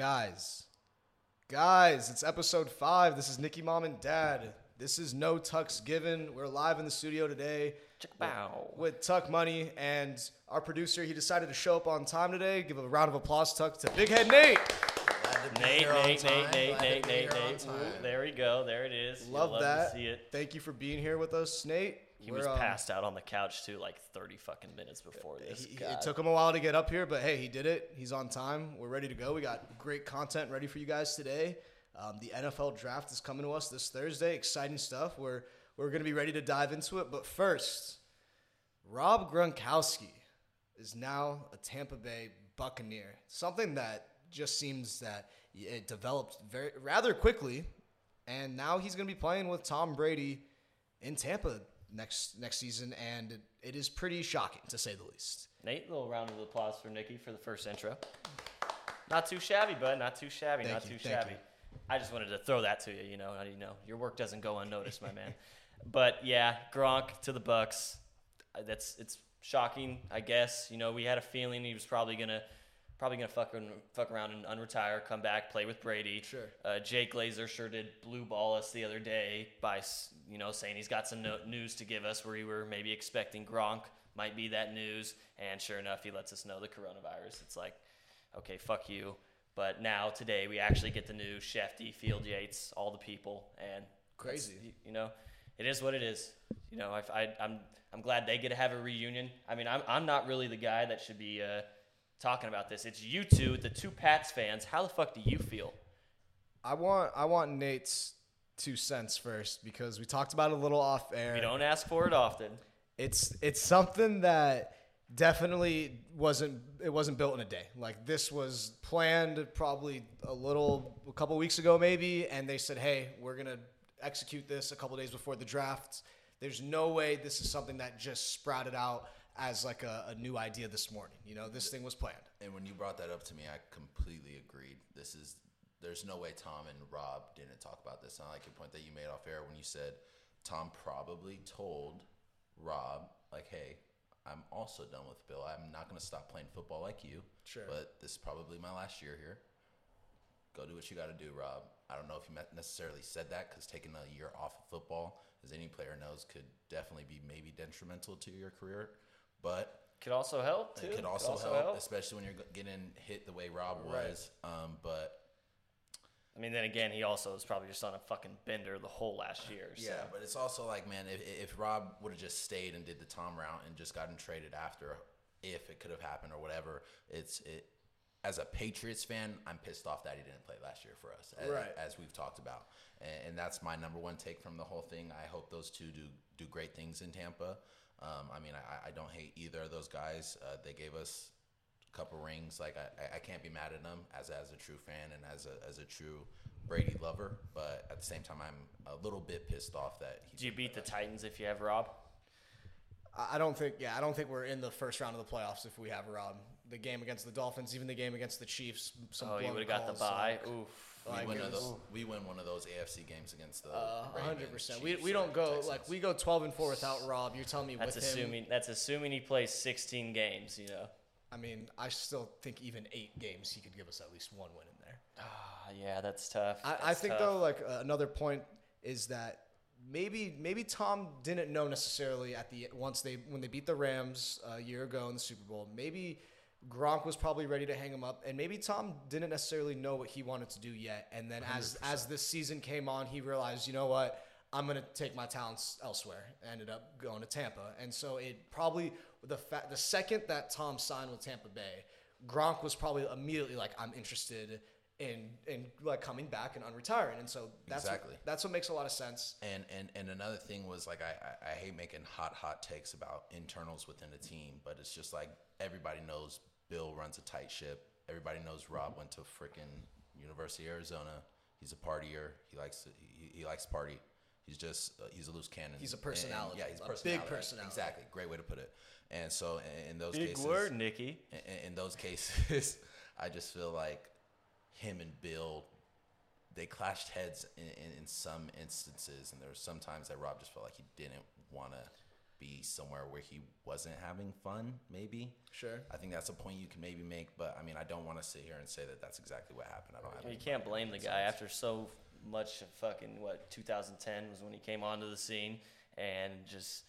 Guys, guys, it's episode five. This is Nicky Mom and Dad. This is No Tucks Given. We're live in the studio today Bow. with Tuck Money and our producer. He decided to show up on time today. Give a round of applause, Tuck, to Big Head Nate. Glad Nate, Nate. Nate, Nate, Nate, Nate, Nate. there we go. There it is. You'll Love, that. To see it. Thank you for being here with us, Nate. He We're, was um, passed out on the couch too, like 30 fucking minutes before this. He, it took him a while to get up here, but hey, he did it. He's on time. We're ready to go. We got great content ready for you guys today. Um, the NFL draft is coming to us this Thursday. Exciting stuff. We're we're gonna be ready to dive into it. But first, Rob Gronkowski is now a Tampa Bay Buccaneer. Something that just seems that it developed very rather quickly, and now he's gonna be playing with Tom Brady in Tampa next next season, and it, it is pretty shocking to say the least. Nate, little round of applause for Nicky for the first intro. Not too shabby, bud. Not too shabby. Thank not you, too shabby. you. I just wanted to throw that to you. You know, you know, your work doesn't go unnoticed, my man. But yeah, Gronk to the Bucks. Uh, That's it's shocking, I guess. You know, we had a feeling he was probably gonna probably gonna fuck, fuck around and unretire, come back, play with Brady. Sure. Uh, Jay Glazer sure did blue ball us the other day by you know saying he's got some no- news to give us where we were maybe expecting Gronk might be that news, and sure enough, he lets us know the coronavirus. It's like, okay, fuck you. But now today we actually get the news. Schefty, Field Yates, all the people, and Crazy. You know, it is what it is. You know, I, I, I'm I'm glad they get to have a reunion. I mean, I'm I'm not really the guy that should be uh, talking about this. It's you two, the two Pats fans. How the fuck do you feel? I want I want Nate's two cents first because we talked about it a little off air. We don't ask for it often. It's it's something that definitely wasn't it wasn't built in a day. Like this was planned probably a little a couple weeks ago maybe, and they said, "Hey, we're gonna execute this a couple days before the draft." There's no way this is something that just sprouted out as like a, a new idea this morning. You know, this thing was planned. And when you brought that up to me, I completely agreed. This is there's no way Tom and Rob didn't talk about this. And I like your point that you made off air when you said Tom probably told Rob like, "Hey, I'm also done with Bill. I'm not going to stop playing football like you. Sure. But this is probably my last year here. Go do what you got to do, Rob. I don't know if he me- necessarily said that because taking a year off of football, as any player knows, could definitely be maybe detrimental to your career. But Could also help too. it could also, help, especially when you're getting hit the way Rob Right. was. Um, but I mean, then again, he also was probably just on a fucking bender the whole last year. So. yeah, but it's also like, man, if, if Rob would have just stayed and did the Tom route and just gotten traded after, if it could have happened or whatever, it's it. As a Patriots fan, I'm pissed off that he didn't play last year for us, a- Right. as we've talked about, and, and that's my number one take from the whole thing. I hope those two do do great things in Tampa. Um, I mean, I, I don't hate either of those guys. Uh, they gave us a couple rings. Like I, I- I can't be mad at them as as a true fan and as a as a true Brady lover. But at the same time, I'm a little bit pissed off that he. Do you beat the Titans if you have Rob? I I don't think, yeah, I don't think we're in the first round of the playoffs if we have Rob. The game against the Dolphins, even the game against the Chiefs. Some Oh, you would have got the calls, bye. like, Oof. We win, those, we win one of those AFC games against the Uh, hundred percent. We, we don't go Texans. like we go twelve and four without Rob. You're telling me That's with assuming. him? That's assuming he plays 16 games. You know. I mean, I still think even eight games he could give us at least one win in there. Ah, yeah, that's tough. I, I think tough. though, like uh, another point is that maybe maybe Tom didn't know necessarily at the once they when they beat the Rams uh, a year ago in the Super Bowl. Maybe Gronk was probably ready to hang him up, and maybe Tom didn't necessarily know what he wanted to do yet. And then as as this season came on, he realized, you know what, I'm gonna take my talents elsewhere. Ended up going to Tampa, and so it probably the fa- the second that Tom signed with Tampa Bay, Gronk was probably immediately like, I'm interested in in like coming back and unretiring, and so that's Exactly. what, that's what makes a lot of sense. And and and another thing was like I, I I hate making hot hot takes about internals within a team, but it's just like everybody knows Bill runs a tight ship. Everybody knows Rob went to freaking University of Arizona. He's a partier. He likes to, he, he likes to party. He's just uh, he's a loose cannon. He's a And- personality, yeah, he's a a big personality. personality. Exactly. Great way to put it. And so in, in those Big cases, word, Nicky. in, in those cases, I just feel like him and Bill, they clashed heads in, in, in some instances, and there were some times that Rob just felt like he didn't want to be somewhere where he wasn't having fun. Maybe. Sure. I think that's a point you can maybe make, but I mean, I don't want to sit here and say that that's exactly what happened. I don't have. You can't blame the guy insights. after so much fucking what 2010 was when he came onto the scene and just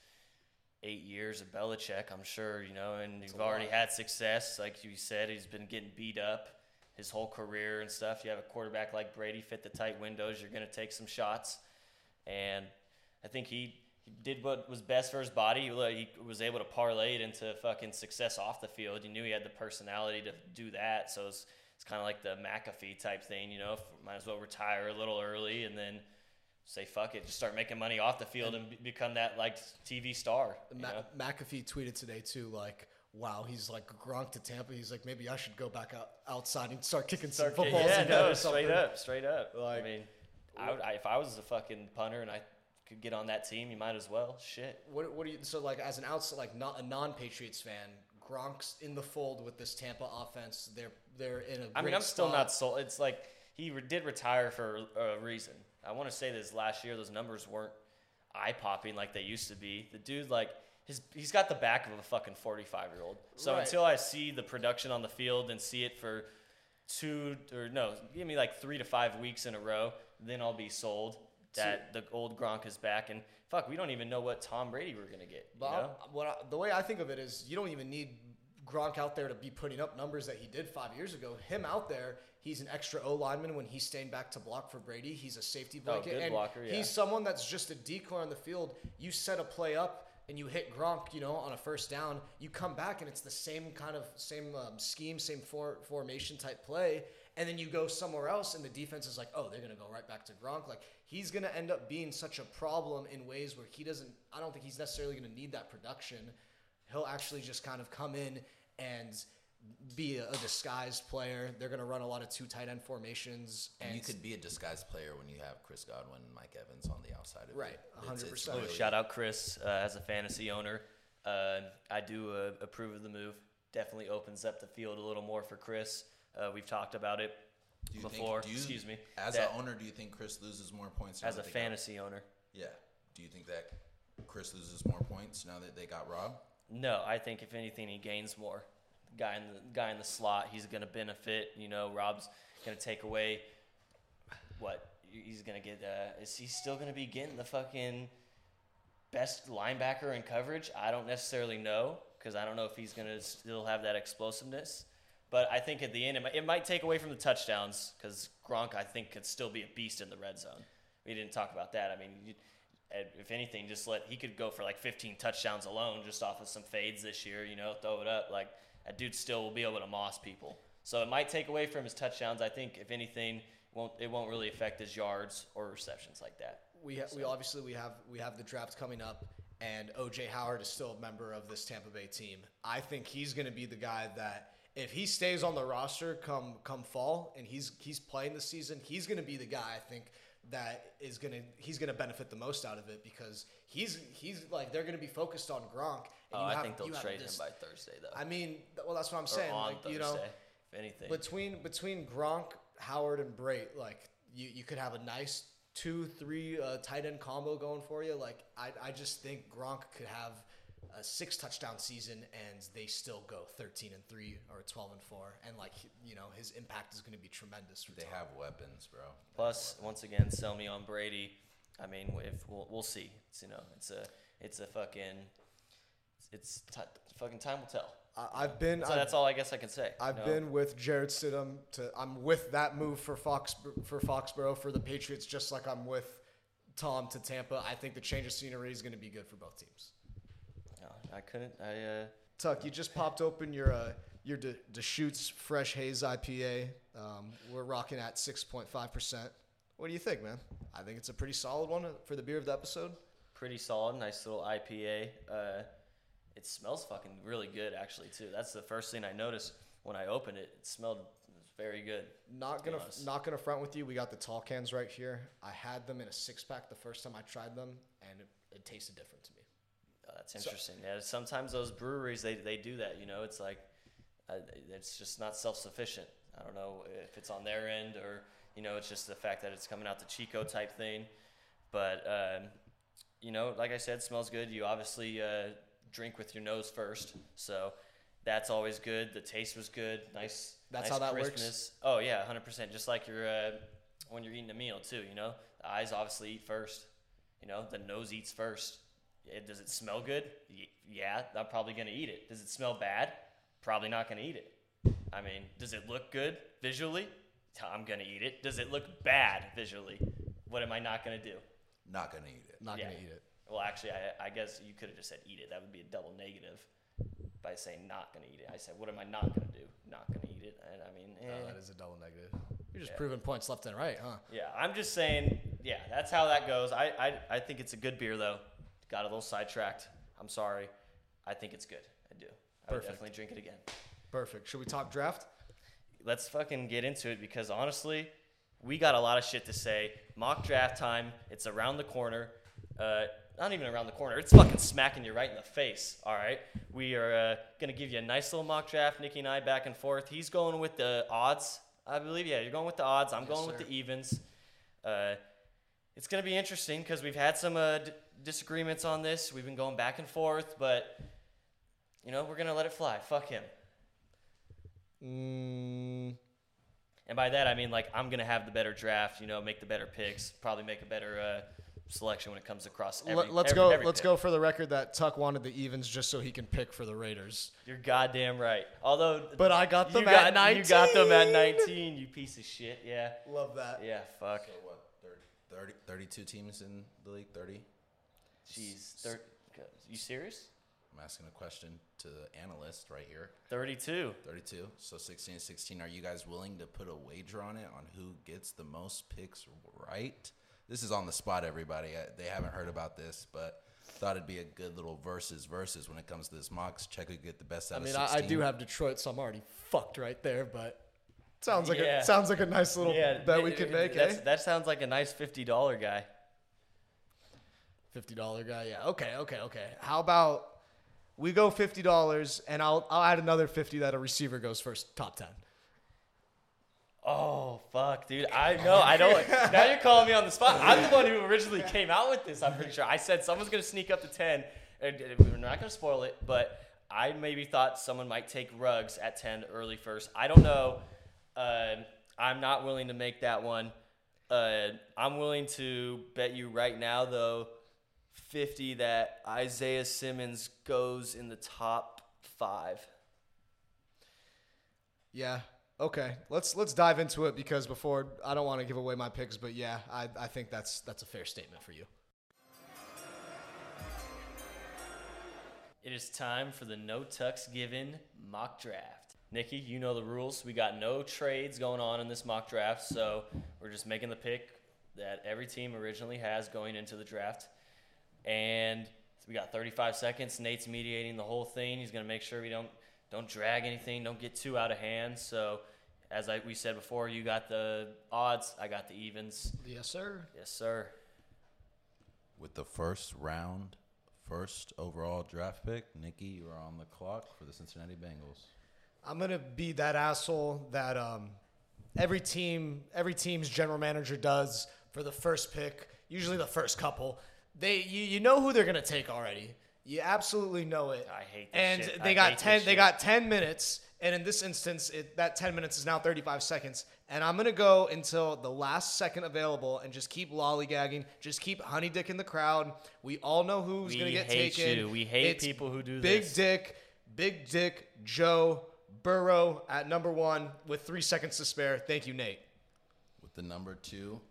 eight years of Belichick. I'm sure you know, and you've already lot. had success. Like you said, he's been getting beat up his whole career and stuff. You have a quarterback like Brady fit the tight windows. You're gonna take some shots, and I think he. He did what was best for his body. He was able to parlay it into fucking success off the field. You knew he had the personality to do that. So it's, it's kind of like the McAfee type thing, you know. Might as well retire a little early and then say fuck it, just start making money off the field and be- become that like TV star. Ma-? McAfee tweeted today too, like, "Wow, he's like Gronk to Tampa. He's like, maybe I should go back out outside and start kicking some Start- footballs yeah, no, straight up, straight up. Like- I mean, I would, I, if I was a fucking punter and I could get on that team, you might as well. Shit. What, what do you so like as an outside like not a non-Patriots fan? Gronk's in the fold with this Tampa offense. They're they're in a. I mean, I'm still spot. not sold. It's like he re- did retire for a reason. I want to say this last year, those numbers weren't eye popping like they used to be. The dude, like, his, he's got the back of a fucking 45 year old. So Right. until I see the production on the field and see it for two or no, give me like three to five weeks in a row, then I'll be sold that the old Gronk is back. And fuck, we don't even know what Tom Brady we're gonna get. But you know? what I, the way I think of it is, you don't even need Gronk out there to be putting up numbers that he did five years ago. Him out there, he's an extra O lineman when he's staying back to block for Brady. He's a safety blanket, Oh, good and blocker, yeah. he's someone that's just a decoy on the field. You set a play up. And you hit Gronk, you know, on a first down. You come back and it's the same kind of same um, scheme, same for, formation type play. And then you go somewhere else, and the defense is like, oh, they're gonna go right back to Gronk. Like he's gonna end up being such a problem in ways where he doesn't. I don't think he's necessarily gonna need that production he'll actually just kind of come in and be a, a disguised player. They're going to run a lot of two tight end formations. And And you could be a disguised player when you have Chris Godwin and Mike Evans on the outside of Right, you. It's- it's 100%. Ooh, literally- shout out Chris uh, as a fantasy owner. Uh, I do uh, approve of the move. Definitely opens up the field a little more for Chris. Uh, we've talked about it Do you think- before. do you- excuse me. As an owner, do you think Chris loses more points as a they got- fantasy owner. yeah. Do you think that Chris loses more points now that they got Rob? No, I think if anything, he gains more. Guy in the guy in the slot, he's going to benefit. You know, Rob's going to take away what he's going to get. Uh, is he still going to be getting the fucking best linebacker in coverage? I don't necessarily know because I don't know if he's going to still have that explosiveness. But I think at the end, it might, it might take away from the touchdowns because Gronk, I think, could still be a beast in the red zone. We didn't talk about that. I mean, you, if anything, just let he could go for like 15 touchdowns alone just off of some fades this year. You know, throw it up like that dude still will be able to moss people. So it might take away from his touchdowns. I think if anything, won't it won't really affect his yards or receptions like that. we ha- we obviously we have we have the draft coming up, and OJ Howard is still a member of this Tampa Bay team. I think he's going to be the guy that if he stays on the roster come come fall and he's he's playing the season, he's going to be the guy I think that is going to he's going to benefit the most out of it because he's he's like they're going to be focused on Gronk. And Oh, I have- think they'll trade this- him by Thursday though. I mean, well, that's what I'm or saying. Like Thursday, you know, if anything. between between Gronk, Howard, and Brate, like you, you could have a nice two, three uh, tight end combo going for you. Like I, I just think Gronk could have a six touchdown season and they still go thirteen and three or twelve and four, and like you know his impact is going to be tremendous. For They Tom. have weapons, bro. Plus, once again, sell me on Brady. I mean, if we'll, we'll see. It's, you know, it's a it's a fucking it's t- fucking time will tell. I, I've been. So I've, that's all I guess I can say. I've you know? been with Jarrett Stidham. To I'm with that move for Fox for Foxborough for the Patriots, just like I'm with Tom to Tampa. I think the change of scenery is going to be good for both teams. I couldn't. I uh, Tuck, you just popped open your uh, your De- Deschutes Fresh Haze IPA. Um, we're rocking at six point five percent. What do you think, man? I think it's a pretty solid one for the beer of the episode. pretty solid, nice little IPA. Uh, it smells fucking really good, actually, too. That's the first thing I noticed when I opened it. It smelled very good. Not gonna not gonna front with you. We got the tall cans right here. I had them in a six pack the first time I tried them, and it, it tasted different to me. Uh, that's interesting. yeah, sometimes those breweries they, they do that. You know, it's like uh, it's just not self sufficient. I don't know if it's on their end or you know it's just the fact that it's coming out the Chico type thing. But um, you know, like I said, smells good. You obviously uh, drink with your nose first, so that's always good. The taste was good. Nice. That's nice how that works? crispness. Oh yeah, hundred percent. Just like your uh, when you're eating a meal too. You know, the eyes obviously eat first. You know, the nose eats first. It, does it smell good? Y- yeah, I'm probably gonna eat it. Does it smell bad? Probably not gonna eat it. I mean, does it look good visually? I'm gonna eat it. Does it look bad visually? What am I not gonna do? Not gonna eat it. Not Yeah. gonna eat it. Well, actually, I, I guess you could have just said eat it. That would be a double negative by saying not gonna eat it. I said, what am I not gonna do? Not gonna eat it. And I mean, Oh, eh. that is a double negative. You're just Yeah. proving points left and right, huh? yeah, I'm just saying, yeah, that's how that goes. I, I, I think it's a good beer though. Got a little sidetracked. I'm sorry. I think it's good. I do. I would definitely drink it again. Perfect. Should we talk draft? let's fucking get into it because honestly, we got a lot of shit to say. Mock draft time. It's around the corner. Uh, not even around the corner. It's fucking smacking you right in the face. All right. We are uh, gonna give you a nice little mock draft. Nicky and I back and forth. He's going with the odds. I believe. Yeah, you're going with the odds. I'm Yes, going sir. with the evens. Uh, it's gonna be interesting because we've had some uh, d- disagreements on this. We've been going back and forth, but you know, we're gonna let it fly. Fuck him. Mm. And by that I mean like I'm gonna have the better draft. You know, make the better picks. Probably make a better uh, selection when it comes across. Every, Let's every, go. Every let's pick. go for the record that Tuck wanted the evens just so he can pick for the Raiders. You're goddamn right. Although, but I got them at got, 19. You got them at 19. You piece of shit. Yeah. Love that. Yeah. Fuck. So what? 30 32 teams in the league. 30. She's thirty. You serious? I'm asking a question to the analyst right here. 32. 32. So 16 16. Are you guys willing to put a wager on it on who gets the most picks right? This is on the spot, everybody. I, they haven't heard about this, but thought it'd be a good little versus versus when it comes to this mocks. Check who get the best out I mean, of 16. I do have Detroit, so I'm already fucked right there, but sounds like yeah. a sounds like a nice little yeah, bet we could make. Eh? That sounds like a nice fifty dollar guy. Fifty dollar guy. Yeah. Okay. Okay. Okay. How about we go fifty dollars, and I'll I'll add another fifty that a receiver goes first, top ten. Oh fuck, dude! I know, I don't. now you're calling me on the spot. I'm the one who originally came out with this. I'm pretty sure. I said someone's gonna sneak up to ten, and we're not gonna spoil it, but I maybe thought someone might take Ruggs at ten early first. I don't know. Uh, I'm not willing to make that one. Uh, I'm willing to bet you right now, though, fifty that Isaiah Simmons goes in the top five. Yeah. Okay. Let's let's dive into it because before I don't want to give away my picks, but yeah, I, I think that's that's a fair statement for you. It is time for the No Tucks Given mock draft. Nicky, you know the rules. We got no trades going on in this mock draft, so we're just making the pick that every team originally has going into the draft. And we got 35 seconds. Nate's mediating the whole thing. He's going to make sure we don't don't drag anything, don't get too out of hand. So, as I, we said before, you got the odds, I got the evens. Yes, sir. Yes, sir. With the first round, first overall draft pick, Nicky, you are on the clock for the Cincinnati Bengals. I'm gonna be that asshole that um, every team, every team's general manager does for the first pick. Usually the first couple, they you, you know who they're gonna take already. You absolutely know it. I hate this And shit. they I got hate this ten. They shit. got ten minutes, and in this instance, it, that ten minutes is now 35 seconds. And I'm gonna go until the last second available, and just keep lollygagging, just keep honey dick in the crowd. We all know who's We gonna get hate taken. you. We hate It's people who do this. Big this. Dick, Big Dick Joe Burrow at number one with three seconds to spare. Thank you, Nate. With the number two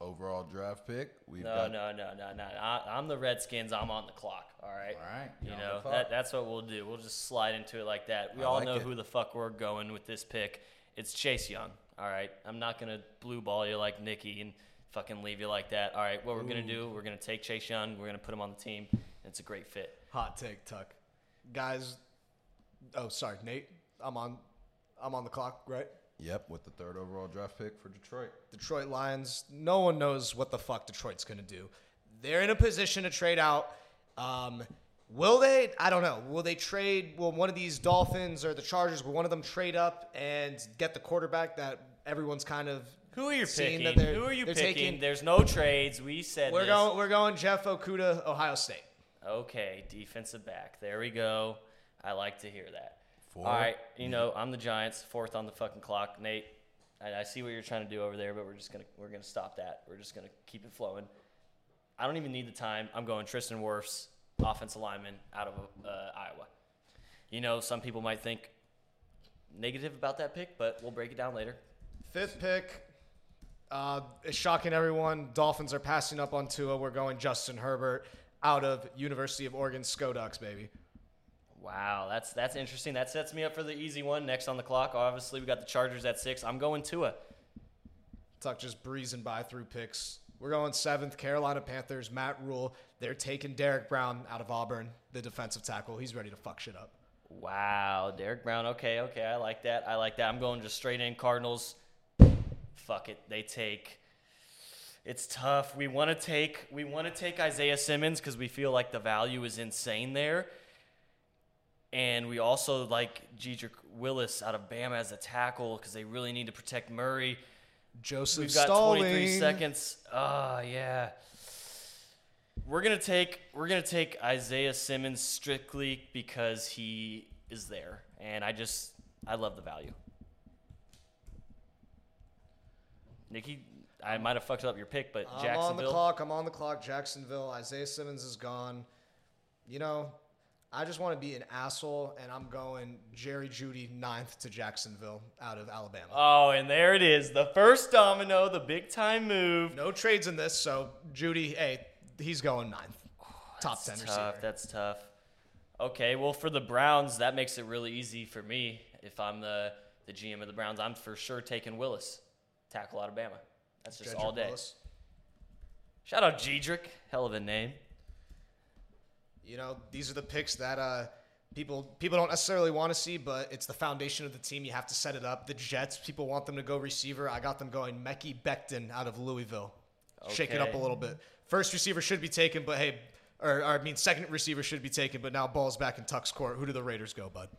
overall draft pick, we've No, got no, no, no, no. I, I'm the Redskins. I'm on the clock. All right. All right, You you're on the know that, that's what we'll do. We'll just slide into it like that. We I all like know it. who the fuck we're going with this pick. It's Chase Young. All right. I'm not gonna blue ball you like Nicky and fucking leave you like that. All right. What we're gonna do? We're gonna take Chase Young. We're gonna put him on the team. It's a great fit. Hot take, Tuck. Guys, oh sorry, Nate. I'm on. I'm on the clock, right? Yep, with the third overall draft pick for Detroit. Detroit Lions. No one knows what the fuck Detroit's gonna do. They're in a position to trade out. Um, will they? I don't know. Will they trade? Will one of these Dolphins or the Chargers? Will one of them trade up and get the quarterback that everyone's kind of Who are you seeing picking? that Who are you picking? taking- There's no trades. We said we're this. going we're going Jeff Okudah, Ohio State. Okay, defensive back. There we go. I like to hear that. Four. All right, you know I'm the Giants, fourth on the fucking clock. Nate, I, I see what you're trying to do over there, but we're just gonna we're gonna stop that. We're just gonna keep it flowing. I don't even need the time. I'm going Tristan Wirfs, offensive lineman out of uh, Iowa. You know, some people might think negative about that pick, but we'll break it down later. Fifth pick. Uh, it's shocking everyone. Dolphins are passing up on Tua. We're going Justin Herbert out of University of Oregon Scoducks, baby. Wow, that's that's interesting. That sets me up for the easy one next on the clock. Obviously, we got the Chargers at six. I'm going to Tua. Tuck just breezing by through picks. We're going seventh. Carolina Panthers. Matt Rhule. They're taking Derrick Brown out of Auburn, the defensive tackle. He's ready to fuck shit up. Wow, Derrick Brown. Okay, okay, I like that. I like that. I'm going just straight in Cardinals. Fuck it, they take. It's tough. We want to take we want to take Isaiah Simmons because we feel like the value is insane there, and we also like Jedrick Willis out of Bama as a tackle because they really need to protect Murray. Joseph We've got Stalling. 23 seconds. Ah, yeah. We're gonna take we're gonna take Isaiah Simmons strictly because he is there, and I just I love the value. Nicky, I might have fucked up your pick, but Jacksonville. I'm on the clock. I'm on the clock. Jacksonville. Isaiah Simmons is gone. You know, I just want to be an asshole, and I'm going Jerry Jeudy ninth to Jacksonville out of Alabama. Oh, and there it is, the first domino, the big time move. no trades in this, so Jeudy, hey, he's going ninth. Top ten That's receiver. tough. That's tough. Okay, well for the Browns, that makes it really easy for me. If I'm the the GM of the Browns, I'm for sure taking Willis, tackle Alabama. That's just Jedrick all day. Willis. Shout out Jedrick, hell of a name. You know, these are the picks that uh, people people don't necessarily want to see, but it's the foundation of the team. You have to set it up. The Jets, people want them to go receiver. I got them going Mekhi Becton out of Louisville. Shake it up a little bit. First receiver should be taken, but hey, or, or I mean, second receiver should be taken, but now ball's back in Tuck's court. Who do the Raiders go, bud?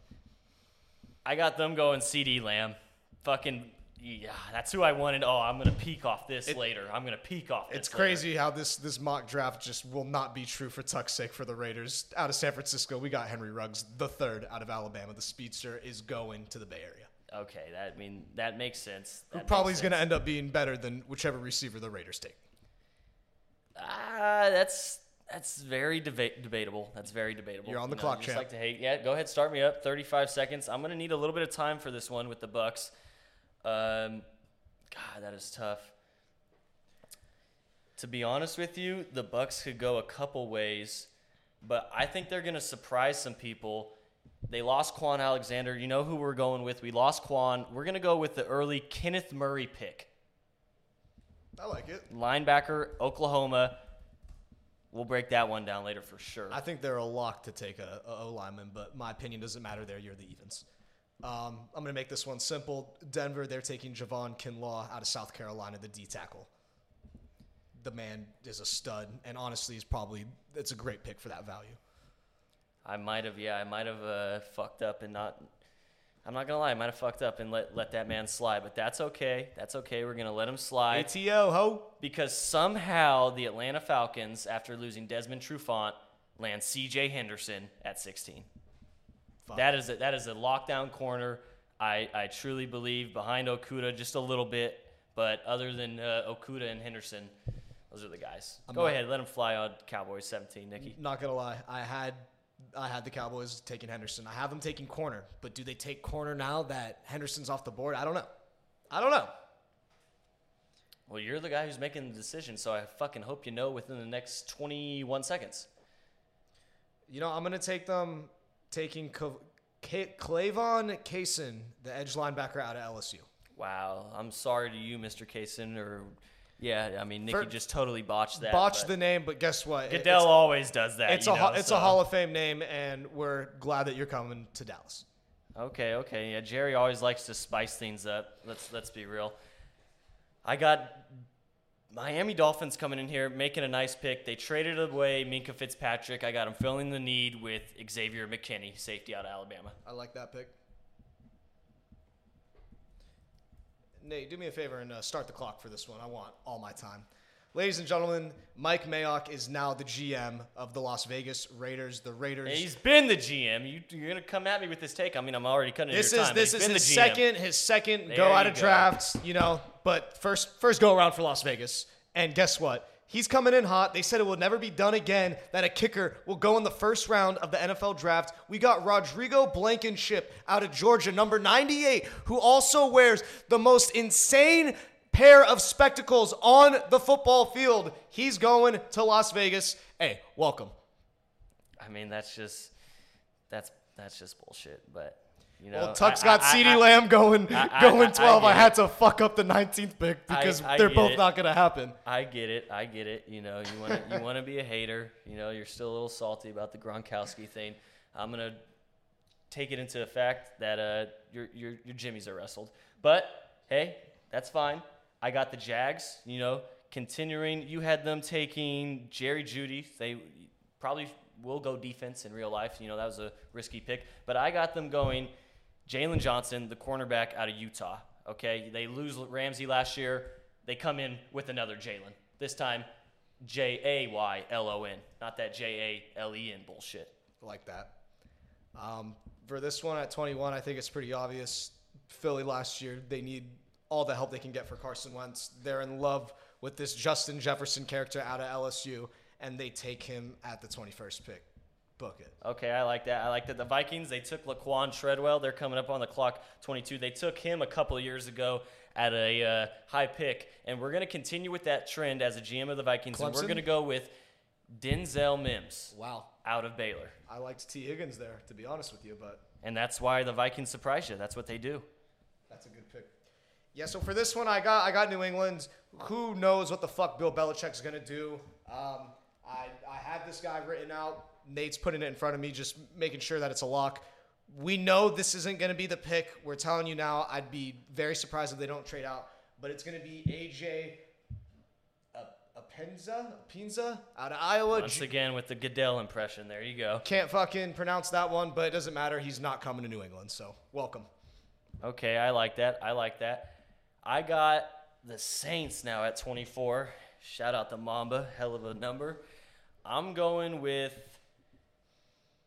I got them going CeeDee Lamb. Fucking yeah, that's who I wanted. Oh, I'm gonna peek off this It- later. I'm gonna peek off. This It's later. crazy how this this mock draft just will not be true for Tuck's sake for the Raiders. Out of San Francisco, we got Henry Ruggs, the third out of Alabama. The speedster is going to the Bay Area. Okay, that I mean that makes sense. Who probably is going to end up being better than whichever receiver the Raiders take. Ah, that's that's very deba- debatable. That's very debatable. You're on the You know, clock, champ. like to hate. Yeah, go ahead. Start me up. 35 seconds. I'm gonna need a little bit of time for this one with the Bucks. Um, God, that is tough. To be honest with you, the Bucks could go a couple ways, but I think they're gonna surprise some people. They lost Kwon Alexander. You know who we're going with? We lost Kwon. We're gonna go with the early Kenneth Murray pick I like it. linebacker, Oklahoma. We'll break that one down later for sure. I think they're a lock to take a, a O lineman, but my opinion doesn't matter there. You're the evens. Um, I'm going to make this one simple. Denver, they're taking Javon Kinlaw out of South Carolina, the D tackle. The man is a stud, and honestly, is probably it's a great pick for that value. I might have, yeah, I might have uh, fucked up and not. I'm not gonna lie, I might have fucked up and let let that man slide, but that's okay. That's okay. We're gonna let him slide ATO ho. because somehow the Atlanta Falcons, after losing Desmond Trufant, land C.J. Henderson at 16. Fuck. That is a, that is a lockdown corner. I, I truly believe behind Okudah just a little bit, but other than uh, Okudah and Henderson, those are the guys. I'm Go not- ahead, let them fly on Cowboys 17, Nicky. Not gonna lie, I had I had the Cowboys taking Henderson. I have them taking corner, but do they take corner now that Henderson's off the board? I don't know. I don't know. Well, you're the guy who's making the decision, so I fucking hope you know within the next 21 seconds. You know, I'm gonna take them taking Cl- K- Clavon Kaysen, the edge linebacker out of LSU. Wow, I'm sorry to you, Mr. Kaysen, or yeah, I mean Nicky For- just totally botched that. Botched the name, but guess what? Goodell It's, always does that. it's you a know, it's so- a Hall of Fame name, and we're glad that you're coming to Dallas. Okay, okay. Yeah, Jerry always likes to spice things up. Let's let's be real. I got Miami Dolphins coming in here, making a nice pick. They traded away Minkah Fitzpatrick. I got him filling the need with Xavier McKinney, safety out of Alabama. I like that pick. Nate, do me a favor and uh, start the clock for this one. I want all my time. Ladies and gentlemen, Mike Mayock is now the GM of the Las Vegas Raiders. The Raiders. And he's been the GM. You, you're gonna come at me with this take. I mean, I'm already cutting this your is time. this is his second his second There go out of go. drafts, you know. But first first go around for Las Vegas. And guess what? He's coming in hot. They said it will never be done again that a kicker will go in the first round of the NFL draft. We got Rodrigo Blankenship out of Georgia, number 98, who also wears the most insane pair of spectacles on the football field. He's going to Las Vegas. Hey, welcome. I mean, that's just that's that's just bullshit. But you know, Well, Tuck's I- got I- CeeDee I- Lamb going going I- I 12. I, had to fuck up the 19th pick because they're both it. not going to happen. I get it. I get it. You know, you want to you want to be a hater. You know, you're still a little salty about the Gronkowski thing. I'm gonna take it into the fact that uh, your your your Jimmys are wrestled. But hey, that's fine. I got the Jags. You know, continuing. You had them taking Jerry Jeudy. They probably will go defense in real life. You know, that was a risky pick. But I got them going. Jaylon Johnson, the cornerback out of Utah. Okay, they lose Ramsey last year. They come in with another Jalen. This time, J A Y L O N, not that J A L E N bullshit. like that. Um, for this one at 21, I think it's pretty obvious. Philly last year, they need all the help they can get for Carson Wentz. They're in love with this Justin Jefferson character out of LSU, and they take him at the 21st pick. Book it. Okay, I like that. I like that. The Vikings, they took Laquan Treadwell. They're coming up on the clock, 22. They took him a couple of years ago at a uh, high pick, and we're going to continue with that trend as a GM of the Vikings, and we're going to go with Denzel Mims Wow. out of Baylor. I liked Tee Higgins there, to be honest with you, but And that's why the Vikings surprised you. That's what they do. That's a good pick. Yeah, so for this one, I got I got New England. Who knows what the fuck Bill Belichick's gonna do? Um, I I had this guy written out. Nate's putting it in front of me, just making sure that it's a lock. We know this isn't gonna be the pick. We're telling you now. I'd be very surprised if they don't trade out, but it's gonna be AJ Apenza Pinza out of Iowa. Once again, with the Goodell impression. There you go. Can't fucking pronounce that one, but it doesn't matter. He's not coming to New England, so welcome. Okay, I like that. I like that. I got the Saints now at 24. Shout out to Mamba, hell of a number. I'm going with.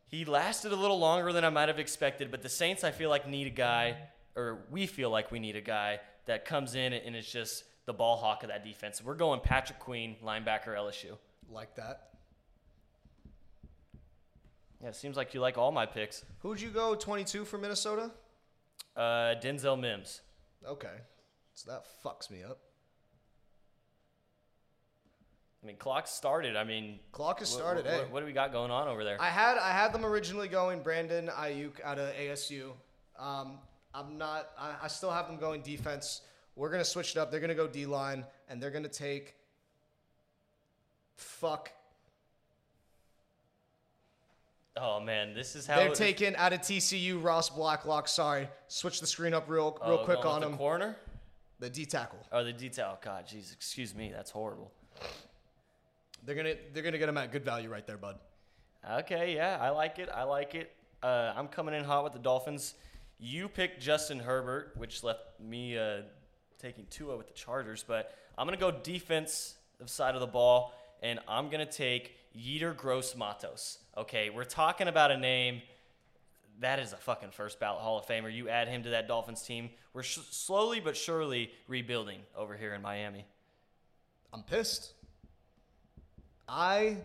He lasted a little longer than I might have expected, but the Saints, I feel like, need a guy, or we feel like we need a guy that comes in and is just the ball hawk of that defense. We're going Patrick Queen, linebacker LSU. Like that. Yeah, it seems like you like all my picks. Who'd you go 22 for Minnesota? Uh, Denzel Mims. Okay. So that fucks me up. I mean, clock started. I mean, Clock has started, What, eh? what do we got going on over there? I had I had them originally going Brandon Aiyuk out of ASU. Um, I'm not. I, I still have them going defense. We're gonna switch it up. They're gonna go D line, and they're gonna take. Fuck. Oh man, this is how They're taking out of TCU Ross Blacklock. Sorry, switch the screen up real oh, real quick going on him. the corner The D tackle. or the detail. God, jeez, excuse me, that's horrible. They're gonna they're gonna get him at good value right there, bud. Okay, yeah, I like it. I like it. Uh, I'm coming in hot with the Dolphins. You picked Justin Herbert, which left me uh, taking Tua with the Chargers, but I'm gonna go defensive side of the ball, and I'm gonna take Yetur Gross-Matos. Okay, we're talking about a name that is a fucking first ballot Hall of Famer. You add him to that Dolphins team, we're sh- slowly but surely rebuilding over here in Miami. I'm pissed. I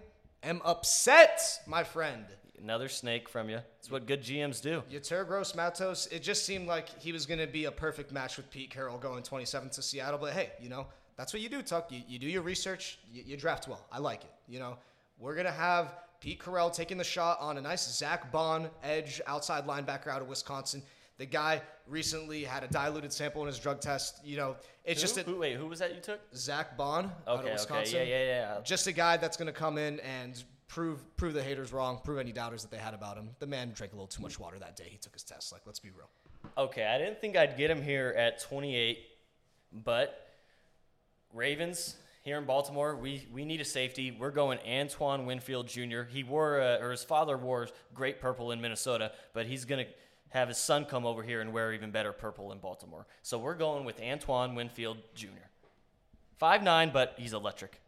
am upset, my friend. Another snake from you. It's what good GMs do. Yetur Gross-Matos, it just seemed like he was going to be a perfect match with Pete Carroll going 27 to Seattle. But hey, you know, that's what you do, Tuck. You, you do your research, you, you draft well. I like it. You know, we're going to have Pete Carroll taking the shot on a nice Zack Baun edge outside linebacker out of Wisconsin. The guy recently had a diluted sample in his drug test. You know, it's just who, a who, wait, who was that you took? Zack Baun out of Okay, okay, Wisconsin. yeah, yeah, yeah. Just a guy that's going to come in and prove prove the haters wrong, prove any doubters that they had about him. The man drank a little too much water that day. He took his test. Like, let's be real. Okay, I didn't think I'd get him here at 28, but Ravens here in Baltimore, we, we need a safety. We're going Antoine Winfield Jr. He wore, uh, or his father wore great purple in Minnesota, but he's going to have his son come over here and wear even better purple in Baltimore. So we're going with Antoine Winfield Jr. Five nine, but he's electric.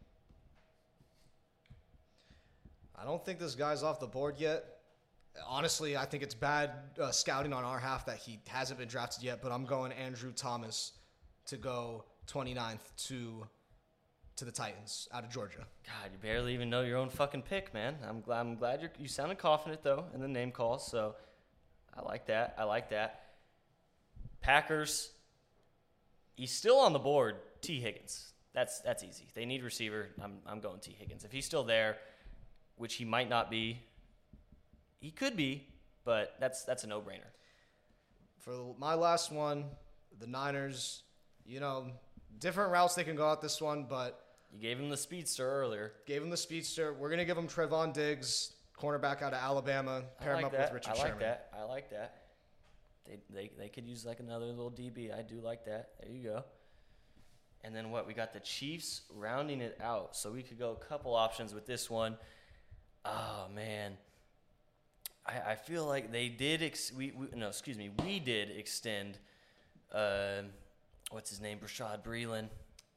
I don't think this guy's off the board yet. Honestly, I think it's bad uh, scouting on our half that he hasn't been drafted yet, but I'm going Andrew Thomas to go 29th to to the Titans out of Georgia. God, you barely even know your own fucking pick, man. I'm glad. I'm glad you you sounded confident though in the name call. So I like that. I like that. Packers. He's still on the board. Tee Higgins. That's that's easy. They need receiver. I'm I'm going Tee Higgins. If he's still there, which he might not be, he could be, but that's that's a no brainer. For my last one, the Niners, you know, different routes they can go out this one, but You gave him the speedster earlier. gave him the speedster. We're going to give him Trevon Diggs, cornerback out of Alabama, pair I him up that. with Richard I like Sherman. that. I like that. They, they they could use like another little DB. I do like that. There you go. And then what? We got the Chiefs rounding it out, so we could go a couple options with this one. Oh man, I, I feel like they did. Ex- we, we no, excuse me. We did extend. Uh, what's his name? Bashaud Breeland.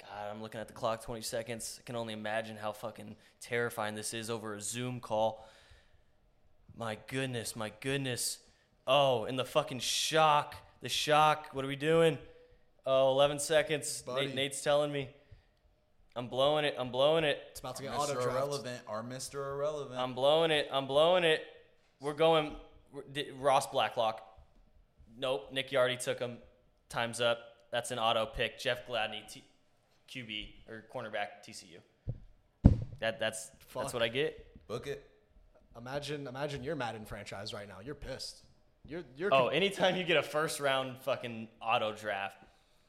God, I'm looking at the clock. 20 seconds. I can only imagine how fucking terrifying this is over a Zoom call. My goodness, my goodness. Oh, and the fucking shock. The shock. What are we doing? Oh, 11 seconds. Nate, Nate's telling me. I'm blowing it. I'm blowing it. It's about to get Mr. auto draft. Irrelevant, our Mr. Irrelevant. I'm blowing it. I'm blowing it. We're going Ross Blacklock. Nope. Nick Yardy took him. Time's up. That's an auto pick. Jeff Gladney, T- QB or cornerback TCU. That that's Fuck. that's what I get. Book it. Imagine, imagine your Madden franchise right now. You're pissed. You're, you're. Oh, anytime you get a first round fucking auto draft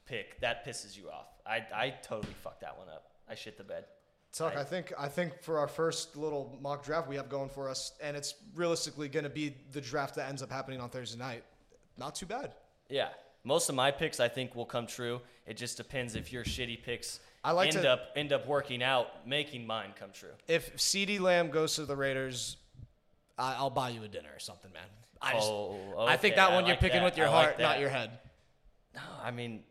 pick, that pisses you off. I I totally fucked that one up. I shit the bed. Tuck, I- I think I think for our first little mock draft we have going for us, and it's realistically going to be the draft that ends up happening on Thursday night. Not too bad. Yeah. Most of my picks I think will come true. It just depends if your shitty picks I like end to- up end up working out, making mine come true. If CeeDee Lamb goes to the Raiders, I, I'll buy you a dinner or something, man. I just, oh, I think okay, that I one you're picking that. with your I like heart, not your head. No, I mean,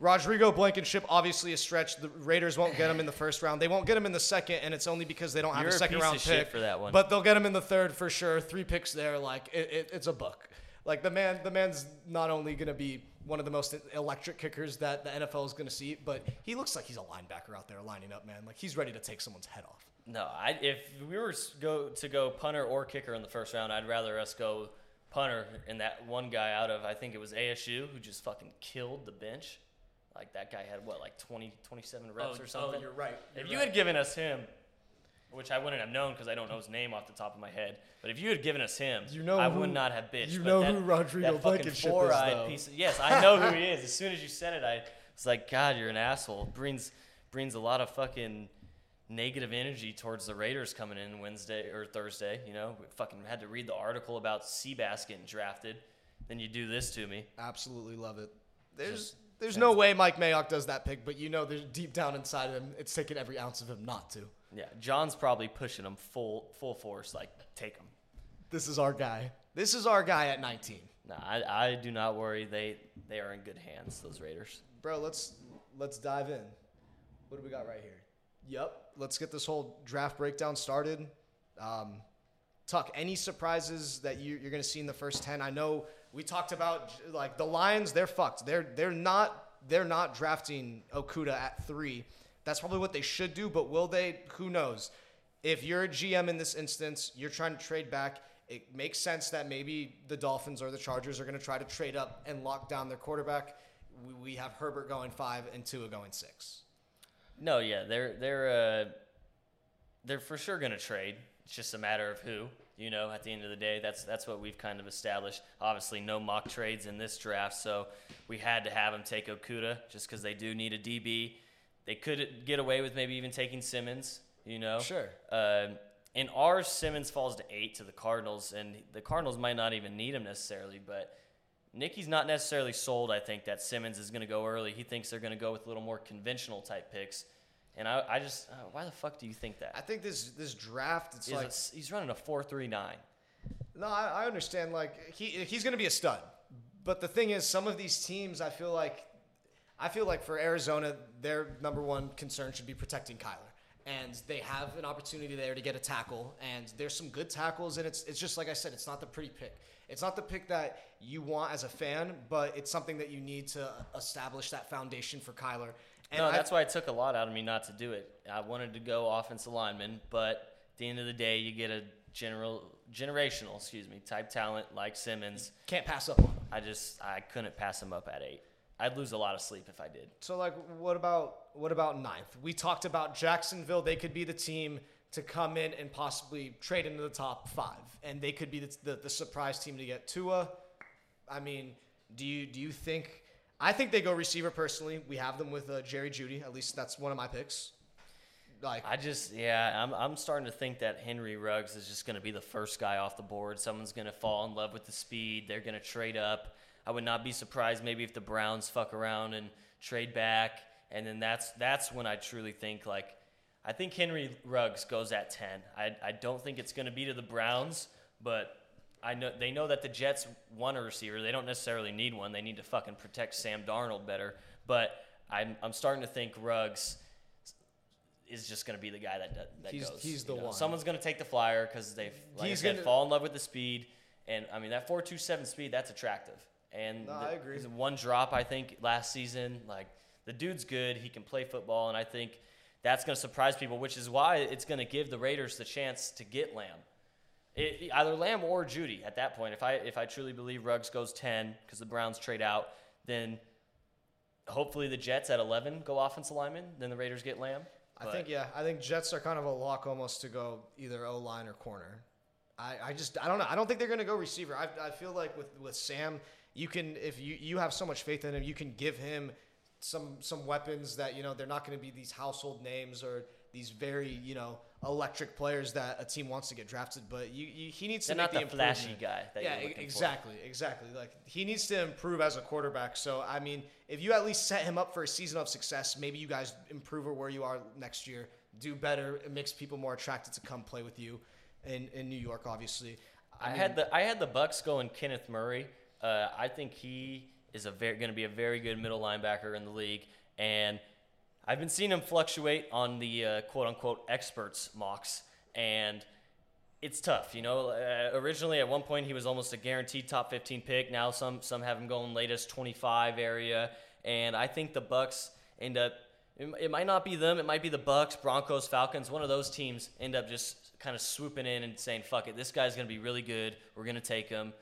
Rodrigo Blankenship, obviously a stretch. The Raiders won't get him in the first round. They won't get him in the second, and it's only because they don't have You're a a second piece round pick for that one. But they'll get him in the third for sure. Three picks there, like it, it, it's a book. Like the man, the man's not only gonna be one of the most electric kickers that the NFL is gonna see, but he looks like he's a linebacker out there lining up, man. Like he's ready to take someone's head off. no. I if we were go to go punter or kicker in the first round, I'd rather us go punter and that one guy out of I think it was ASU who just fucking killed the bench. Like that guy had what like 20, 27 reps oh, or oh, something. Oh, you're right. If you had given us him, which I wouldn't have known because I don't know his name off the top of my head, but if you had given us him, You know I who- would not have bitched. you but know that, who Rodrigo that fucking Blankenship is, though. piece of- yes, I know who he is. As soon as you said it, I was like, God, you're an asshole. Brings brings a lot of fucking negative energy towards the Raiders coming in Wednesday or Thursday. You know, we fucking had to read the article about Seabass getting drafted. Then you do this to me. Absolutely love it. There's Just there's no way Mike Mayock does that pick, but you know there's deep down inside of him, it's taking every ounce of him not to. Yeah, Jon's probably pushing him full full force. Like, take him. This is our guy. This is our guy at 19. No, I, I do not worry. They they are in good hands. Those Raiders. Bro, let's let's dive in. What do we got right here? Yep. Let's get this whole draft breakdown started. Um, Tuck, any surprises that you, you're going to see in the first ten? I know we talked about like the Lions. They're fucked. They're they're not they're not drafting Okudah at three. That's probably what they should do, but will they? Who knows? If you're a GM in this instance, you're trying to trade back. It makes sense that maybe the Dolphins or the Chargers are going to try to trade up and lock down their quarterback. We, have Herbert going five and Tua going six. No, yeah, they're they're uh, they're for sure gonna trade. It's just a matter of who. You know, at the end of the day, that's that's what we've kind of established. Obviously, no mock trades in this draft, so we had to have them take Okudah just because they do need a DB. They could get away with maybe even taking Simmons. You know, Sure. Um, in ours, Simmons falls to eight to the Cardinals, and the Cardinals might not even need him necessarily, but. Nicky's not necessarily sold. I think that Simmons is going to go early. He thinks they're going to go with a little more conventional type picks, and I, I just, uh, why the fuck do you think that? I think this this draft, it's He's, like a- he's running a four three nine. No, I, I understand. Like he he's going to be a stud, but the thing is, some of these teams, I feel like, I feel like for Arizona, their number one concern should be protecting Kyler. And they have an opportunity there to get a tackle, and there's some good tackles, and it's it's just like I said, it's not the pretty pick. It's not the pick that you want as a fan, but it's something that you need to establish that foundation for Kyler. And no, I- that's why it took a lot out of me not to do it. I wanted to go offensive lineman, but at the end of the day, you get a general, generational, excuse me, type talent like Simmons. can't pass up on. I just I couldn't pass him up at eight. I'd lose a lot of sleep if I did. So like, what about what about ninth? We talked about Jacksonville. They could be the team to come in and possibly trade into the top five, and they could be the, the, the surprise team to get Tua. I mean, do you do you think? I think they go receiver personally. We have them with uh, Jerry Jeudy. At least that's one of my picks. Like, I just yeah, I'm I'm starting to think that Henry Ruggs is just going to be the first guy off the board. Someone's going to fall in love with the speed. They're going to trade up. I would not be surprised maybe if the Browns fuck around and trade back, and then that's that's when I truly think like I think Henry Ruggs goes at ten. I I don't think it's going to be to the Browns, but I know they know that the Jets want a receiver. They don't necessarily need one. They need to fucking protect Sam Darnold better. But I'm I'm starting to think Ruggs is just going to be the guy that that, He's- goes. he's the know. one. Someone's going to take the flyer because they've like He's gonna- fall in love with the speed, and I mean that four two seven speed that's attractive. And No, the- I agree. he's One drop I think last season, like the dude's good. He can play football, and I think that's going to surprise people, which is why it's going to give the Raiders the chance to get Lamb. It, either Lamb or Jeudy at that point. If I if I truly believe Ruggs goes ten because the Browns trade out, then hopefully the Jets at eleven go offensive lineman. Then the Raiders get Lamb. I think yeah, I think Jets are kind of a lock almost to go either O line or corner. I, I just I don't know. I don't think they're gonna go receiver. I, I feel like with with Sam, you can if you you have so much faith in him, you can give him some some weapons that you know they're not going to be these household names or these very you know electric players that a team wants to get drafted. But you, you he needs to They're make not the flashy guy that yeah, you're e- for. exactly, exactly. Like he needs to improve as a quarterback. So I mean, if you at least set him up for a season of success, maybe you guys improve or where you are next year, do better. It makes people more attracted to come play with you in in New York. Obviously, I, mean, had the I had the Bucs going Kenneth Murray. Uh, I think he is a very going to be a very good middle linebacker in the league, and I've been seeing him fluctuate on the uh, quote unquote experts mocks, and it's tough. You know, uh, originally at one point he was almost a guaranteed top 15 pick. Now some some have him going latest 25 area, and I think the Bucs end up. It, it might not be them. It might be the Bucs, Broncos, Falcons. One of those teams end up just kind of swooping in and saying, "Fuck it, this guy's gonna be really good. We're gonna take him,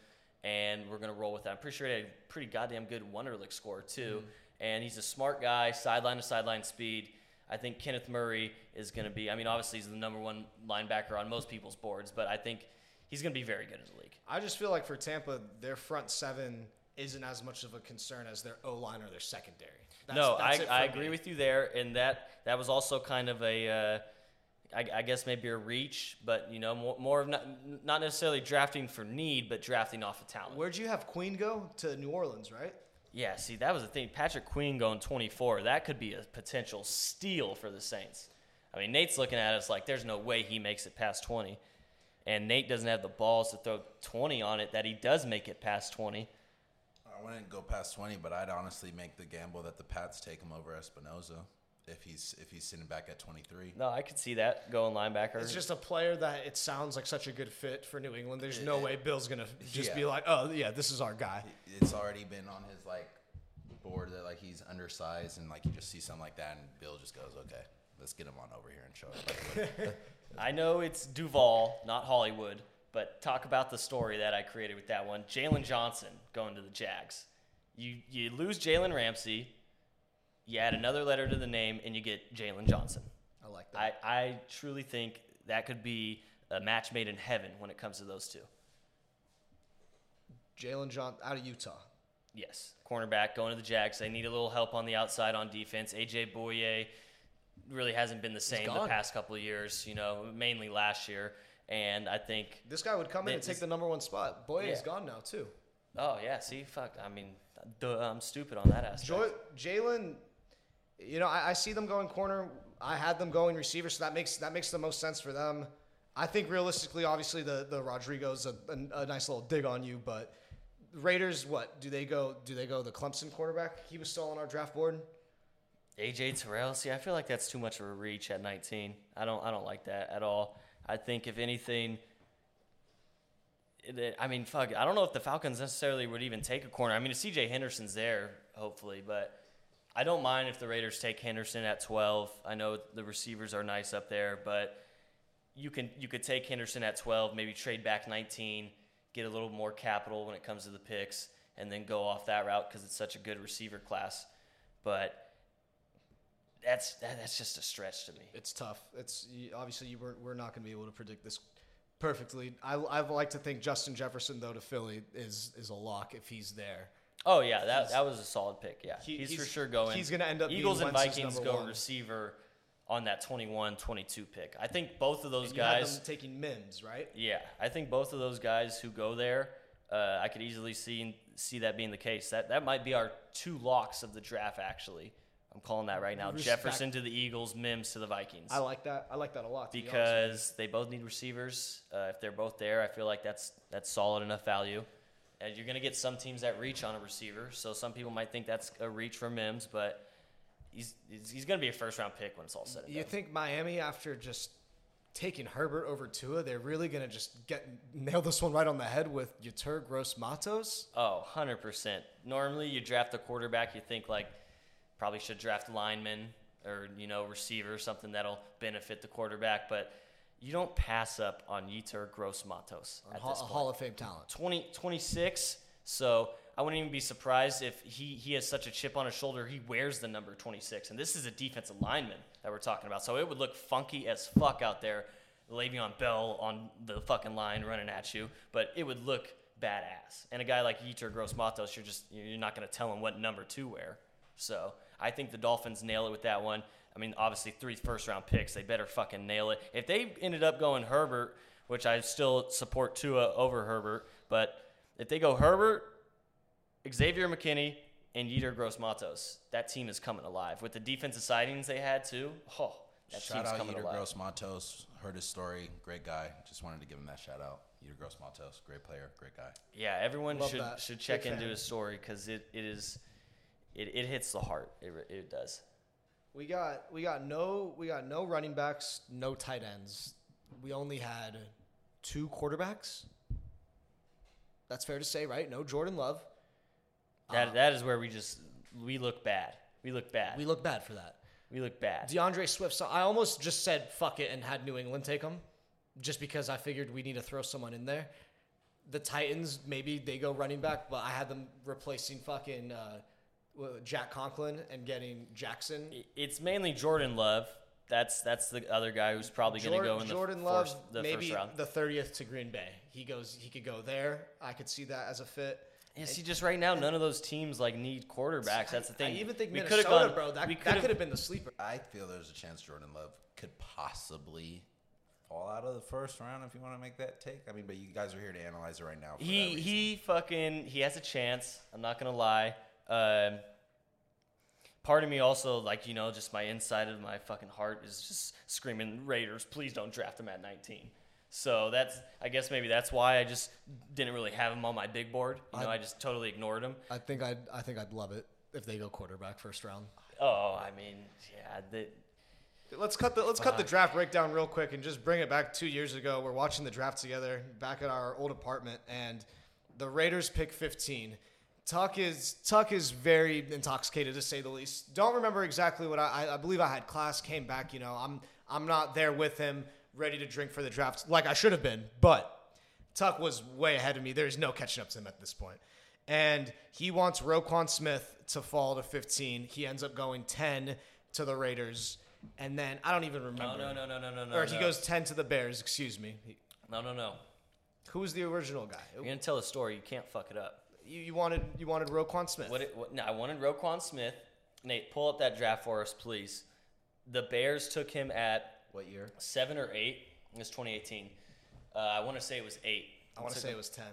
and we're gonna roll with that." I'm pretty sure he had a pretty goddamn good Wonderlic score too, and he's a smart guy, sideline to sideline speed. I think Kenneth Murray is going to be. I mean, obviously he's the number one linebacker on most people's boards, but I think he's going to be very good in the league. I just feel like for Tampa, their front seven isn't as much of a concern as their O line or their secondary. That's- no, that's I, I agree with you there, and that that was also kind of a, uh, I, I guess maybe a reach, but you know, more, more of not, not necessarily drafting for need, but drafting off of talent. Where'd you have Queen go to New Orleans, right? Yeah, see, that was the thing. Patrick Queen going 24, that could be a potential steal for the Saints. I mean, Nate's looking at us like there's no way he makes it past 20. And Nate doesn't have the balls to throw 20 on it that he does make it past 20. I wouldn't go past twenty, but I'd honestly make the gamble that the Pats take him over Espinoza if he's if he's sitting back at twenty three. No, I could see that going linebacker. It's just a player that it sounds like such a good fit for New England. There's no way Bill's gonna just be like, oh yeah, this is our guy. It's already been on his like board that like he's undersized and like you just see something like that and Bill just goes, okay, let's get him on over here and show him. I know it's Duval, not Hollywood, but talk about the story that I created with that one. Jaylon Johnson going to the Jags. You you lose Jalen Ramsey, you add another letter to the name, and you get Jaylon Johnson. I like that. I, I truly think that could be a match made in heaven when it comes to those two. Jalen John out of Utah. Yes, cornerback going to the Jags. They need a little help on the outside on defense. AJ Bouye really hasn't been the same the past couple of years. You know, mainly last year. And I think This guy would come in and take the number one spot. Boy, he's Yeah. gone now too. Oh yeah, see, fuck. I mean, duh, I'm stupid on that aspect. Jalen, you know, I, I see them going corner. I had them going receiver, so that makes that makes the most sense for them. I think realistically, obviously, the the Rodrigo's a, a, a nice little dig on you, but Raiders, what do they go? Do they go the Clemson quarterback? He was still on our draft board. AJ Terrell. See, I feel like that's too much of a reach at 19. I don't. I don't like that at all. I think if anything, I mean, fuck. I don't know if the Falcons necessarily would even take a corner. I mean, if CJ Henderson's there, hopefully, but I don't mind if the Raiders take Henderson at 12. I know the receivers are nice up there, but you can you could take Henderson at 12, maybe trade back 19, get a little more capital when it comes to the picks, and then go off that route because it's such a good receiver class. But that's that, that's just a stretch to me. It's tough. It's obviously you were, we're not going to be able to predict this perfectly. I I like to think Justin Jefferson though to Philly is is a lock if he's there. Oh yeah, that that was a solid pick. Yeah, He- he's, he's- for sure going. he's gonna end up Eagles and Vikings go one. receiver on that 21-22 pick. I think both of those And you had guys. them taking Mims, right? Yeah, I think both of those guys who go there, uh, I could easily see see that being the case. That that might be our two locks of the draft. Actually, I'm calling that right now. Respect. Jefferson to the Eagles, Mims to the Vikings. I like that. I like that a lot. to be because they both need receivers. Uh, if they're both there, I feel like that's that's solid enough value. And you're gonna get some teams that reach on a receiver. So some people might think that's a reach for Mims, but he's he's, he's gonna be a first round pick when it's all said and You done. think Miami, after just taking Herbert over Tua, they're really gonna just get nail this one right on the head with Yetur Gross Matos? Oh, 100%. Normally, you draft a quarterback, you think like probably should draft lineman or you know receiver something that'll benefit the quarterback, but you don't pass up on Yetur Gross Matos A at Hall, this a point. Hall of Fame talent. 20, 26. So I wouldn't even be surprised if he, he has such a chip on his shoulder. He wears the number 26. And this is a defensive lineman that we're talking about. So it would look funky as fuck out there. Le'Veon Bell on the fucking line running at you. But it would look badass. And a guy like Yetur Gross Matos, you're just you're not going to tell him what number to wear. So I think the Dolphins nail it with that one. I mean, obviously three first round picks. They better fucking nail it. If they ended up going Herbert, which I still support Tua over Herbert, but if they go Herbert, Xavier McKinney, and Yetur Gross Matos, that team is coming alive. With the defensive sightings they had too, oh, that shout team's out coming Yetur alive. Gross Matos. Heard his story. Great guy. Just wanted to give him that shout out. Yetur Gross Matos. Great player. Great guy. Yeah, everyone Love should that. should check Big into fan. his story because it, it is it, it hits the heart. It, it does. We got we got no we got no running backs, no tight ends. We only had two quarterbacks. That's fair to say, right? No Jordan Love. That that is where we just we look bad. We look bad. We look bad for that. We look bad. D'Andre Swift. So I almost just said fuck it and had New England take him, just because I figured we need to throw someone in there. The Titans maybe they go running back, but I had them replacing fucking uh, Jack Conklin and getting Jackson. It's mainly Jordan Love. That's that's the other guy who's probably going to go in the, Jordan first, Love, the maybe first round. the thirtieth to Green Bay. He goes. He could go there. I could see that as a fit. Yeah, see, just right now, none of those teams like need quarterbacks. That's the thing. I even think we Minnesota, could've gone, bro. That, that could've- been the sleeper. I feel there's a chance Jordan Love could possibly fall out of the first round if you want to make that take. I mean, but you guys are here to analyze it right now. For He he fucking he has a chance. I'm not gonna lie. Um, part of me also like you know just my inside of my fucking heart is just screaming Raiders. Please don't draft him at 19. So that's I guess maybe that's why I just didn't really have him on my big board. You know, I- I just totally ignored him. I think I'd. I think I'd love it if they go quarterback first round. Oh, I mean, yeah, the, Let's cut the let's cut the draft breakdown real quick and just bring it back two years ago. We're watching the draft together back at our old apartment, and the Raiders pick 15. Tuck is Tuck is very intoxicated to say the least. Don't remember exactly what I, I believe I had class. Came back, you know. I'm I'm not there with him, ready to drink for the draft like I should have been, but Tuck was way ahead of me. There's no catching up to him at this point. And he wants Roquan Smith to fall to 15. He ends up going 10 to the Raiders. And then I don't even remember. no, no, no, no, no, no. Or he no. goes 10 to the Bears, excuse me. No, no, no. Who was the original guy? You're gonna tell a story. You can't fuck it up. You, you wanted you wanted Roquan Smith. What, it, what? No, I wanted Roquan Smith. Nate, pull up that draft for us, please. The Bears took him at what year? seven or eight. It was 2018. Uh, I want to say it was eight. I want to say him- it was 10.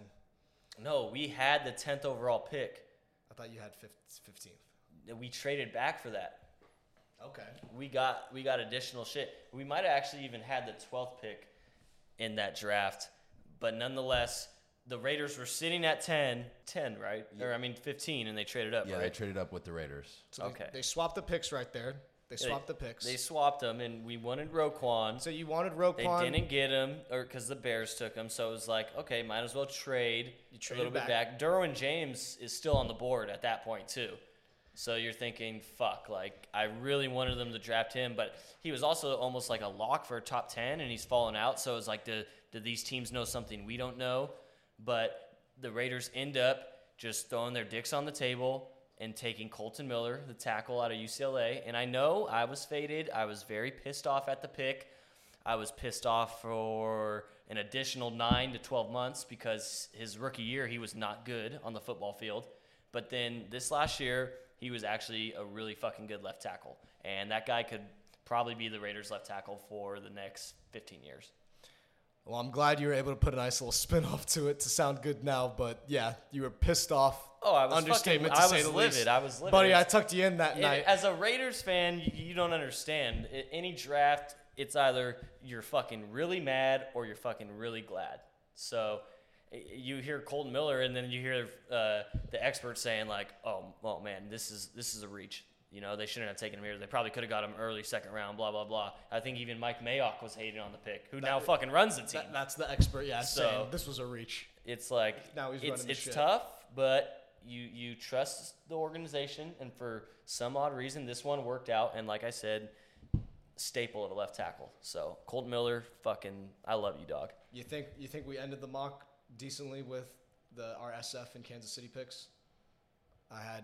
No, we had the 10th overall pick. I thought you had 15th. We traded back for that. Okay. We got we got additional shit. We might have actually even had the 12th pick. in that draft. But nonetheless, the Raiders were sitting at 10, 10, right? Or I mean 15 and they traded up, Yeah, they traded up with the Raiders. So Okay. They, swapped the picks right there. They They- swapped the picks. They swapped them and we wanted Roquan. so you wanted Roquan. They didn't get him, or because the Bears took him, so it was like, okay, might as well trade You a traded little bit back. back. Derwin James is still on the board at that point too, so you're thinking, fuck, like I really wanted them to draft him, but he was also almost like a lock for a top ten, and he's fallen out. So it's like, do, do these teams know something we don't know? But the Raiders end up just throwing their dicks on the table and taking Kolton Miller, the tackle out of UCLA. And I know I was faded. I was very pissed off at the pick. I was pissed off for an additional nine to 12 months because his rookie year, he was not good on the football field. But then this last year, he was actually a really fucking good left tackle. And that guy could probably be the Raiders left tackle for the next 15 years. Well, I'm glad you were able to put a nice little spin off to it to sound good now, but yeah, you were pissed off. Oh, I was understatement fucking- to I say was the livid. least. I was livid. Buddy, I tucked you in that And night. As a Raiders fan, you, you don't understand. I- Any draft, it's either you're fucking really mad or you're fucking really glad. So i- you hear Kolton Miller, and then you hear uh, the experts saying like, "Oh, oh man, this is this is a reach." You know, they shouldn't have taken him here. They probably could have got him early, second round, blah blah blah. I think even Mike Mayock was hating on the pick, who now fucking runs the team. That- that's the expert, yeah, So- saying this was a reach. it's like Now he's it's it's tough, but you you trust the organization, and for some odd reason, this one worked out. And like I said, staple at a left tackle. So Colt Miller, fucking, I love you, dog. You think you think we ended the mock decently with the our SF and Kansas City picks? I had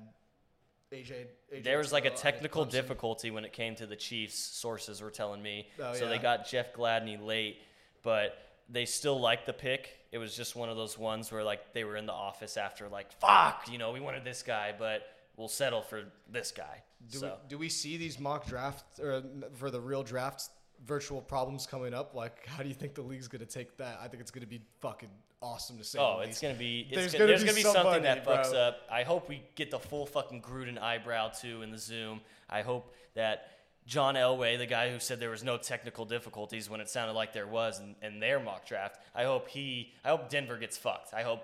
AJ. AJ There was like a Terrell, I had technical difficulty when it came to the Chiefs. Sources were telling me, Oh, so they got Jeff Gladney late, but they still liked the pick. It was just one of those ones where like they were in the office after like, fuck, you know, we wanted this guy, but we'll settle for this guy. Do, so. we, do we see these mock drafts or for the real drafts virtual problems coming up? Like, how do you think the league's gonna take that? I think it's gonna be fucking awesome to say. Oh, it's gonna be. It's There's go- gonna there's be gonna be something that fucks bro. up. I hope we get the full fucking Gruden eyebrow too in the Zoom. I hope that John Elway, the guy who said there was no technical difficulties when it sounded like there was in, in their mock draft, I hope he. I hope Denver gets fucked. I hope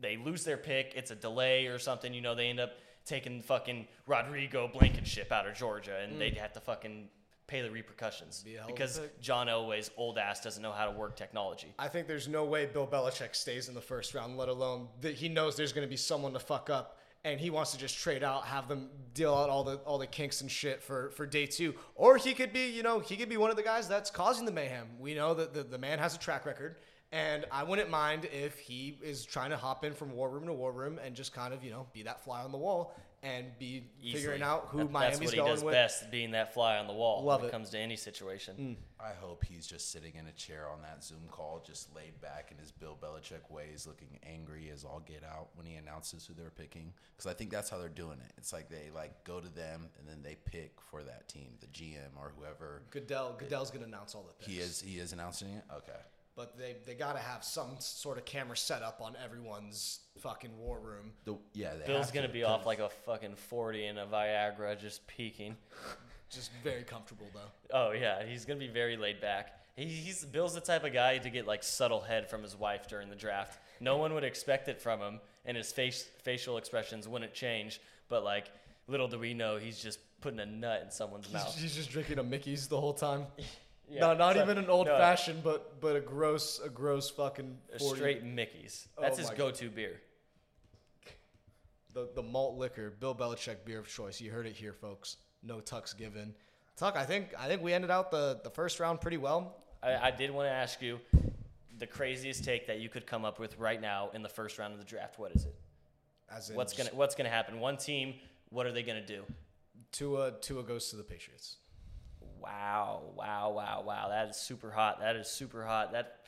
they lose their pick. It's a delay or something. You know, they end up taking fucking Rodrigo Blankenship out of Georgia, and mm. they'd have to fucking pay the repercussions. Be a hell of a because pick. John Elway's old ass doesn't know how to work technology. I think there's no way Bill Belichick stays in the first round, let alone that he knows there's going to be someone to fuck up, and he wants to just trade out, have them deal out all the all the kinks and shit for for day two. Or he could be, you know, he could be one of the guys that's causing the mayhem. We know that the, the man has a track record, and I wouldn't mind if he is trying to hop in from war room to war room and just kind of, you know, be that fly on the wall and be figuring out who That- Miami's That's what he going does with. best, being that fly on the wall Love when it, it. comes to any situation. Mm. I hope he's just sitting in a chair on that Zoom call, just laid back in his Bill Belichick ways, looking angry as all get out when he announces who they're picking. Because I think that's how they're doing it. It's like they like go to them and then they pick for that team, the GM or whoever. Goodell, Goodell's going to announce all the picks. He is he is announcing it. Okay. But they they got to have some sort of camera set up on everyone's fucking war room. The, yeah, they Bill's gonna to, be off like a fucking forty and a Viagra, just peeking. Just very comfortable though. Oh yeah, he's gonna be very laid back. He, he's Bill's the type of guy to get like subtle head from his wife during the draft. No one would expect it from him, and his face facial expressions wouldn't change. But like, little do we know, he's just putting a nut in someone's He's, mouth. he's just drinking a Mickey's the whole time. Yeah, no, not so- even an old no, fashioned, but but a gross a gross fucking a 40. straight Mickey's. Oh That's Oh his go-to beer. the the malt liquor, Bill Belichick beer of choice. You heard it here, folks. No tucks given. Tuck, I think I think we ended out the the first round pretty well. I, I did want to ask you the craziest take that you could come up with right now in the first round of the draft. What is it? As in What's gonna What's gonna happen? One team. What are they gonna do? Tua Tua goes to the Patriots. Wow! Wow! Wow! Wow! That is super hot. That is super hot. That.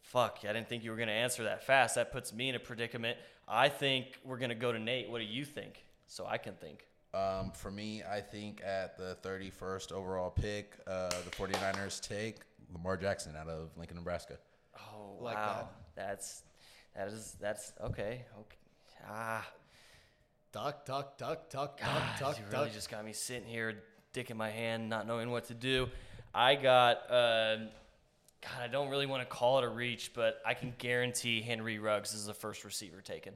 Fuck! I didn't think you were gonna answer that fast. That puts me in a predicament. I think we're gonna go to Nate. What do you think? So I can think. Um, for me, I think at the 31st overall pick, uh, the 49ers take Lamar Jackson out of Lincoln, Nebraska. Oh Like wow! That's that is that's okay. Okay. Ah. Tuck, tuck, tuck, tuck, tuck, God, tuck, you really tuck. just got me sitting here, dick in my hand, not knowing what to do. I got uh, God, I don't really want to call it a reach, but I can guarantee Henry Ruggs is the first receiver taken.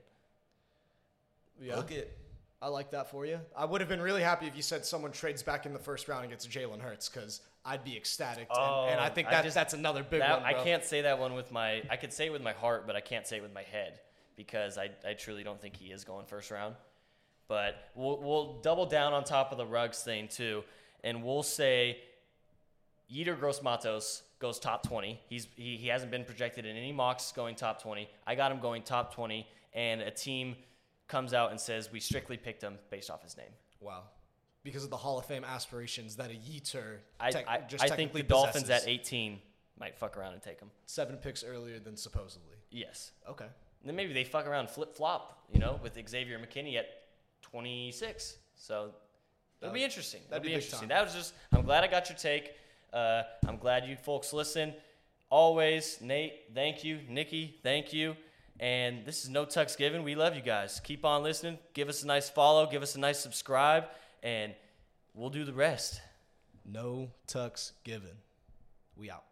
Yeah. Book it. I like that for you. I would have been really happy if you said someone trades back in the first round and gets Jalen Hurts because I'd be ecstatic. and, and I Oh, think I that, just- that's another big That, one. I can't say that one with my. I could say it with my heart, but I can't say it with my head because I, I truly don't think he is going first round. But we'll, we'll double down on top of the Ruggs thing too, and we'll say Yetur Gross Matos goes top 20. He's he, he hasn't been projected in any mocks going top 20. I got him going top 20, and a team comes out and says we strictly picked him based off his name. Wow. Because of the Hall of Fame aspirations that a Yetur I, tec- I, just I think the technically Dolphins at 18 might fuck around and take him. seven picks earlier than supposedly. Yes. Okay. And then maybe they fuck around flip flop, you know, with Xavier McKinney at 26. So it'll be interesting. that'd That'd be be interesting. time. That was just, I'm glad I got your take. Uh, I'm glad you folks listen. Always, Nate, thank you. Nicky, thank you. And this is No Tucks Given. We love you guys. Keep on listening. Give us a nice follow. Give us a nice subscribe. And we'll do the rest. No tucks given. We out.